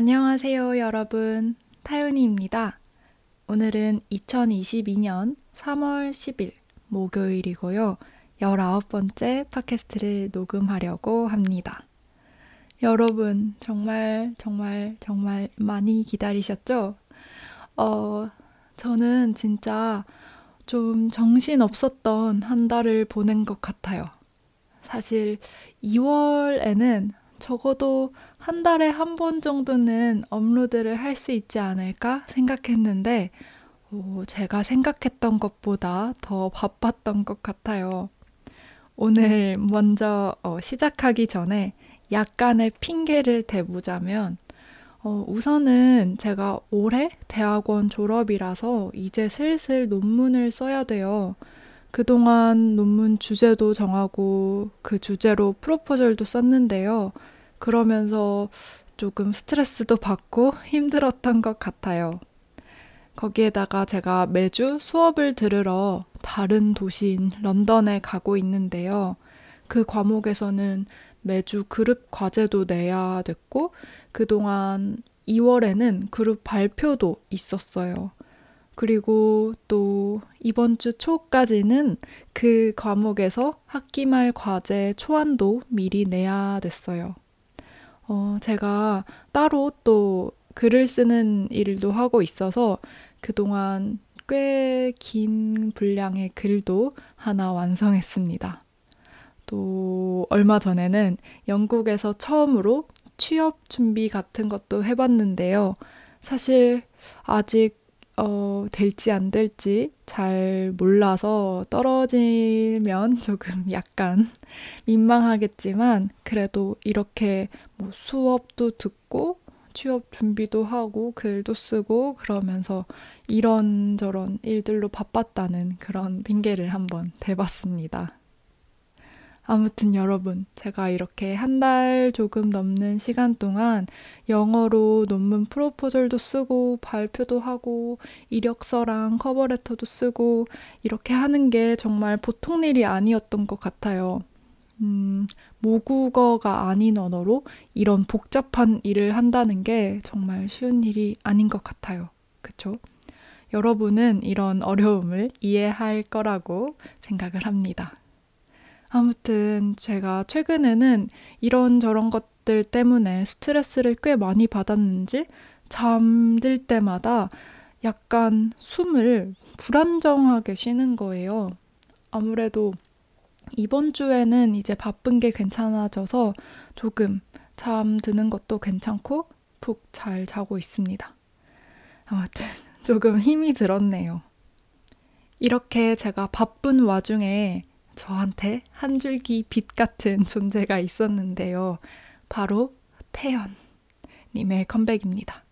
안녕하세요, 여러분. 타윤이입니다. 오늘은 2022년 3월 10일 목요일이고요. 19번째 팟캐스트를 녹음하려고 합니다. 여러분, 정말, 정말, 정말 많이 기다리셨죠? 어, 저는 진짜 좀 정신 없었던 한 달을 보낸 것 같아요. 사실 2월에는 적어도 한 달에 한 번 정도는 업로드를 할 수 있지 않을까 생각했는데, 오, 제가 생각했던 것보다 더 바빴던 것 같아요. 오늘 먼저 어, 시작하기 전에 약간의 핑계를 대보자면, 어, 우선은 제가 올해 대학원 졸업이라서 이제 슬슬 논문을 써야 돼요. 그동안 논문 주제도 정하고 그 주제로 프로포절도 썼는데요. 그러면서 조금 스트레스도 받고 힘들었던 것 같아요. 거기에다가 제가 매주 수업을 들으러 다른 도시인 런던에 가고 있는데요. 그 과목에서는 매주 그룹 과제도 내야 됐고, 그동안 2월에는 그룹 발표도 있었어요. 그리고 또 이번 주 초까지는 그 과목에서 학기 말 과제 초안도 미리 내야 됐어요. 어, 제가 따로 또 글을 쓰는 일도 하고 있어서 그동안 꽤 긴 분량의 글도 하나 완성했습니다. 또 얼마 전에는 영국에서 처음으로 취업 준비 같은 것도 해봤는데요. 사실 아직 어, 될지 안 될지 잘 몰라서 떨어지면 조금 약간 민망하겠지만 그래도 이렇게 뭐 수업도 듣고 취업 준비도 하고 글도 쓰고 그러면서 이런저런 일들로 바빴다는 그런 핑계를 한번 대봤습니다. 아무튼 여러분, 제가 이렇게 한 달 조금 넘는 시간 동안 영어로 논문 프로포절도 쓰고 발표도 하고 이력서랑 커버레터도 쓰고 이렇게 하는 게 정말 보통 일이 아니었던 것 같아요. 음, 모국어가 아닌 언어로 이런 복잡한 일을 한다는 게 정말 쉬운 일이 아닌 것 같아요. 그쵸? 여러분은 이런 어려움을 이해할 거라고 생각을 합니다. 아무튼 제가 최근에는 이런저런 것들 때문에 스트레스를 꽤 많이 받았는지 잠들 때마다 약간 숨을 불안정하게 쉬는 거예요. 아무래도 이번 주에는 이제 바쁜 게 괜찮아져서 조금 잠 드는 것도 괜찮고 푹 잘 자고 있습니다. 아무튼 조금 힘이 들었네요. 이렇게 제가 바쁜 와중에 저한테 한 줄기 빛 같은 존재가 있었는데요. 바로 태연님의 컴백입니다.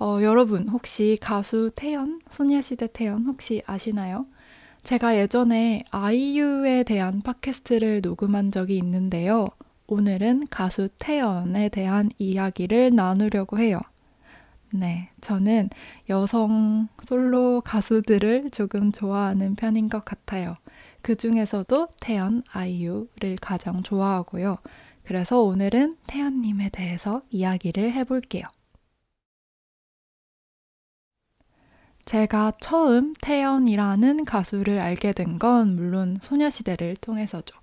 어, 여러분, 혹시 가수 태연, 소녀시대 태연 혹시 아시나요? 제가 예전에 아이유에 대한 팟캐스트를 녹음한 적이 있는데요. 오늘은 가수 태연에 대한 이야기를 나누려고 해요. 네, 저는 여성 솔로 가수들을 조금 좋아하는 편인 것 같아요. 그 중에서도 태연, 아이유를 가장 좋아하고요. 그래서 오늘은 태연님에 대해서 이야기를 해볼게요. 제가 처음 태연이라는 가수를 알게 된 건 물론 소녀시대를 통해서죠.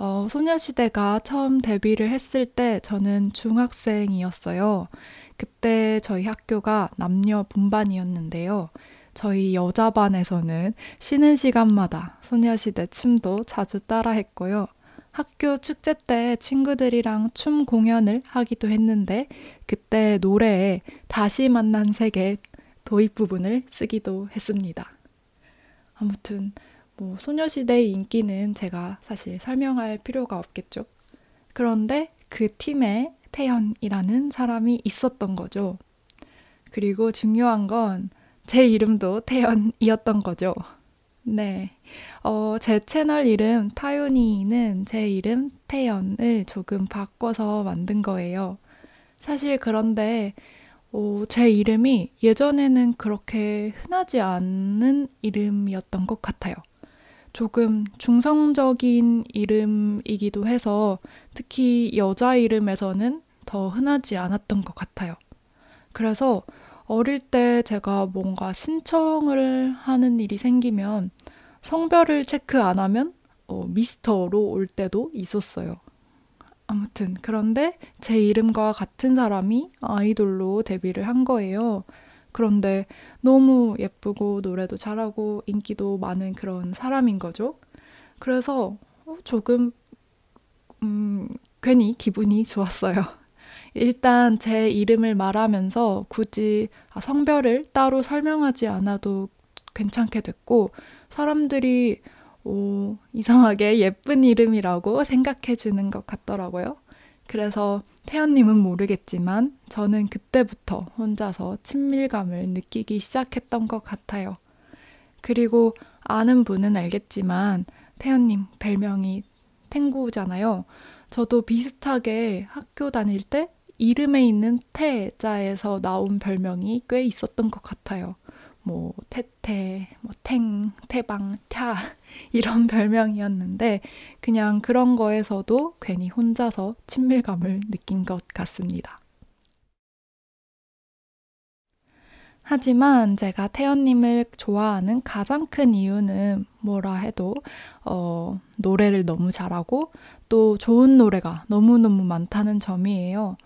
어, 소녀시대가 처음 데뷔를 했을 때 저는 중학생이었어요. 그때 저희 학교가 남녀 분반이었는데요. 저희 여자반에서는 쉬는 시간마다 소녀시대 춤도 자주 따라했고요. 학교 축제 때 친구들이랑 춤 공연을 하기도 했는데 그때 노래에 다시 만난 세계 도입 부분을 쓰기도 했습니다. 아무튼 뭐 소녀시대의 인기는 제가 사실 설명할 필요가 없겠죠. 그런데 그 팀에 태연이라는 사람이 있었던 거죠. 그리고 중요한 건 제 이름도 태연이었던 거죠. 네. 어, 제 채널 이름 타요니는 제 이름 태연을 조금 바꿔서 만든 거예요. 사실 그런데 어, 제 이름이 예전에는 그렇게 흔하지 않은 이름이었던 것 같아요. 조금 중성적인 이름이기도 해서 특히 여자 이름에서는 더 흔하지 않았던 것 같아요. 그래서 어릴 때 제가 뭔가 신청을 하는 일이 생기면 성별을 체크 안 하면 어, 미스터로 올 때도 있었어요. 아무튼 그런데 제 이름과 같은 사람이 아이돌로 데뷔를 한 거예요. 그런데 너무 예쁘고 노래도 잘하고 인기도 많은 그런 사람인 거죠. 그래서 어, 조금 음, 괜히 기분이 좋았어요. 일단 제 이름을 말하면서 굳이 아, 성별을 따로 설명하지 않아도 괜찮게 됐고 사람들이 오, 이상하게 예쁜 이름이라고 생각해 주는 것 같더라고요. 그래서 태연님은 모르겠지만 저는 그때부터 혼자서 친밀감을 느끼기 시작했던 것 같아요. 그리고 아는 분은 알겠지만 태연님 별명이 탱구잖아요. 저도 비슷하게 학교 다닐 때 이름에 있는 태자에서 나온 별명이 꽤 있었던 것 같아요. 뭐 태태, 뭐 탱, 태방, 타 이런 별명이었는데 그냥 그런 거에서도 괜히 혼자서 친밀감을 느낀 것 같습니다. 하지만 제가 태연님을 좋아하는 가장 큰 이유는 뭐라 해도 어, 노래를 너무 잘하고 또 좋은 노래가 너무너무 많다는 점이에요.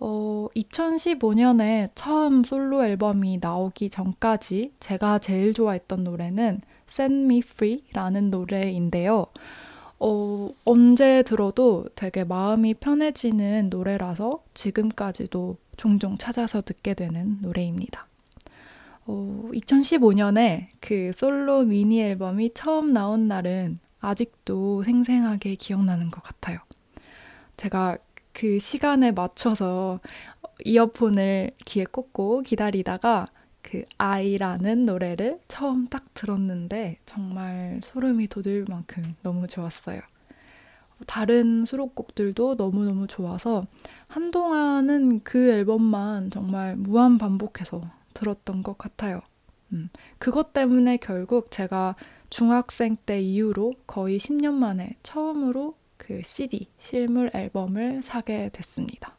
어, 2015년에 처음 솔로 앨범이 나오기 전까지 제가 제일 좋아했던 노래는 Set Me Free라는 노래인데요. 어, 언제 들어도 되게 마음이 편해지는 노래라서 지금까지도 종종 찾아서 듣게 되는 노래입니다. 어, 2015년에 그 솔로 미니 앨범이 처음 나온 날은 아직도 생생하게 기억나는 것 같아요. 제가 그 시간에 맞춰서 이어폰을 귀에 꽂고 기다리다가 그 아이라는 노래를 처음 딱 들었는데 정말 소름이 돋을 만큼 너무 좋았어요. 다른 수록곡들도 너무너무 좋아서 한동안은 그 앨범만 정말 무한 반복해서 들었던 것 같아요. 음, 그것 때문에 결국 제가 중학생 때 이후로 거의 10년 만에 처음으로 그 CD, 실물 앨범을 사게 됐습니다.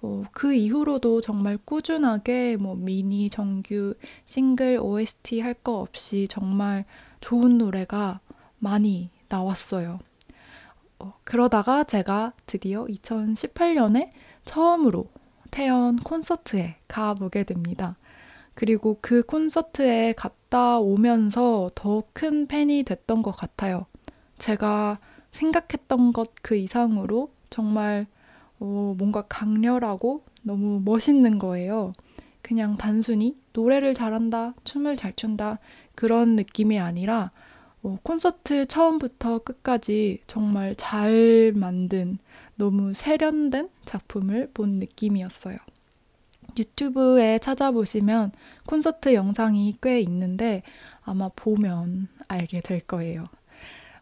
어, 그 이후로도 정말 꾸준하게 뭐 미니, 정규, 싱글, OST 할 거 없이 정말 좋은 노래가 많이 나왔어요. 어, 그러다가 제가 드디어 2018년에 처음으로 태연 콘서트에 가보게 됩니다. 그리고 그 콘서트에 갔다 오면서 더 큰 팬이 됐던 것 같아요. 제가 생각했던 것 그 이상으로 정말 어, 뭔가 강렬하고 너무 멋있는 거예요. 그냥 단순히 노래를 잘한다, 춤을 잘 춘다, 그런 느낌이 아니라 어, 콘서트 처음부터 끝까지 정말 잘 만든 너무 세련된 작품을 본 느낌이었어요. 유튜브에 찾아보시면 콘서트 영상이 꽤 있는데 아마 보면 알게 될 거예요.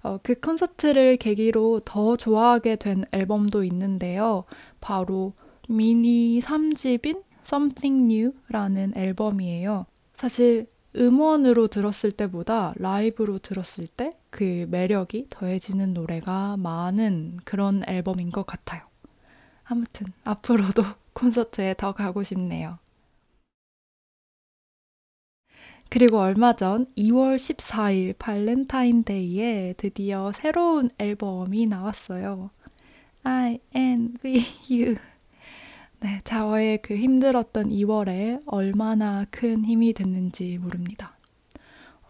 어, 그 콘서트를 계기로 더 좋아하게 된 앨범도 있는데요. 바로 미니 3집인 Something New라는 앨범이에요. 사실 음원으로 들었을 때보다 라이브로 들었을 때 그 매력이 더해지는 노래가 많은 그런 앨범인 것 같아요. 아무튼 앞으로도 콘서트에 더 가고 싶네요. 그리고 얼마 전 2월 14일 발렌타인데이에 드디어 새로운 앨범이 나왔어요. I envy you. 네, 저의 그 힘들었던 2월에 얼마나 큰 힘이 됐는지 모릅니다.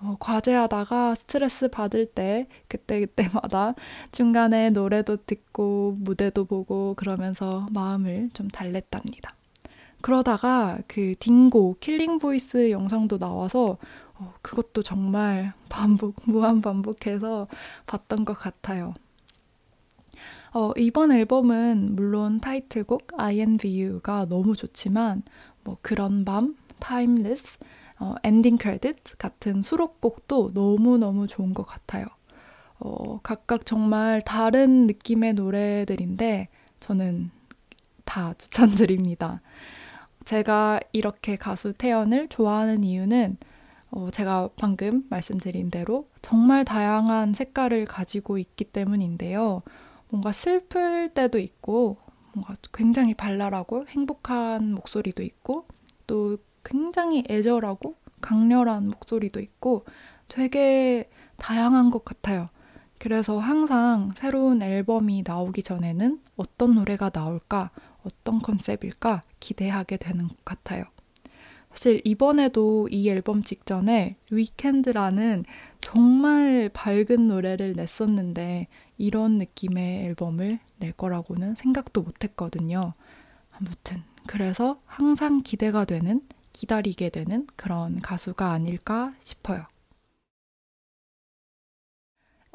어, 과제하다가 스트레스 받을 때 그때그때마다 중간에 노래도 듣고 무대도 보고 그러면서 마음을 좀 달랬답니다. 그러다가 그 Dingo Killing Voice 영상도 나와서 어, 그것도 정말 반복, 무한 반복해서 봤던 것 같아요. 어, 이번 앨범은 물론 타이틀곡 I Envy You가 너무 좋지만 뭐 그런 밤, Timeless, 어, 엔딩 크레딧 같은 수록곡도 너무너무 좋은 것 같아요. 어, 각각 정말 다른 느낌의 노래들인데 저는 다 추천드립니다. 제가 이렇게 가수 태연을 좋아하는 이유는 어, 제가 방금 말씀드린 대로 정말 다양한 색깔을 가지고 있기 때문인데요. 뭔가 슬플 때도 있고, 뭔가 굉장히 발랄하고 행복한 목소리도 있고, 또 굉장히 애절하고 강렬한 목소리도 있고 되게 다양한 것 같아요. 그래서 항상 새로운 앨범이 나오기 전에는 어떤 노래가 나올까, 어떤 컨셉일까 기대하게 되는 것 같아요. 사실 이번에도 이 앨범 직전에 위켄드라는 정말 밝은 노래를 냈었는데 이런 느낌의 앨범을 낼 거라고는 생각도 못 했거든요. 아무튼 그래서 항상 기대가 되는, 기다리게 되는 그런 가수가 아닐까 싶어요.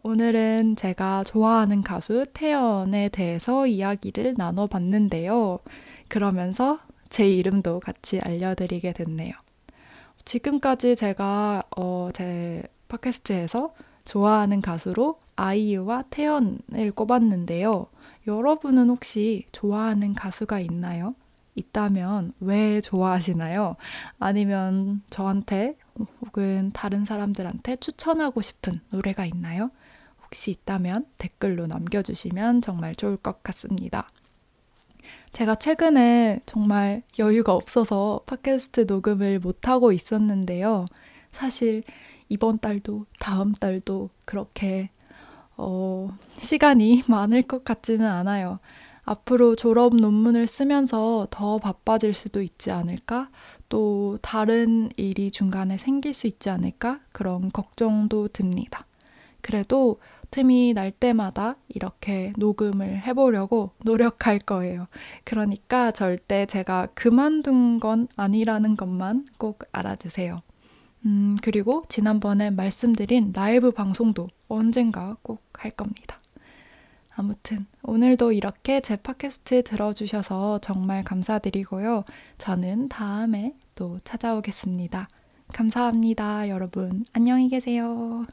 오늘은 제가 좋아하는 가수 태연에 대해서 이야기를 나눠봤는데요. 그러면서 제 이름도 같이 알려드리게 됐네요. 지금까지 제가 어, 제 팟캐스트에서 좋아하는 가수로 아이유와 태연을 꼽았는데요. 여러분은 혹시 좋아하는 가수가 있나요? 있다면 왜 좋아하시나요? 아니면 저한테 혹은 다른 사람들한테 추천하고 싶은 노래가 있나요? 혹시 있다면 댓글로 남겨주시면 정말 좋을 것 같습니다. 제가 최근에 정말 여유가 없어서 팟캐스트 녹음을 못하고 있었는데요. 사실 이번 달도 다음 달도 그렇게 어, 시간이 많을 것 같지는 않아요. 앞으로 졸업 논문을 쓰면서 더 바빠질 수도 있지 않을까? 또 다른 일이 중간에 생길 수 있지 않을까? 그런 걱정도 듭니다. 그래도 틈이 날 때마다 이렇게 녹음을 해보려고 노력할 거예요. 그러니까 절대 제가 그만둔 건 아니라는 것만 꼭 알아주세요. 음, 그리고 지난번에 말씀드린 라이브 방송도 언젠가 꼭 할 겁니다. 아무튼 오늘도 이렇게 제 팟캐스트 들어주셔서 정말 감사드리고요. 저는 다음에 또 찾아오겠습니다. 감사합니다, 여러분. 안녕히 계세요.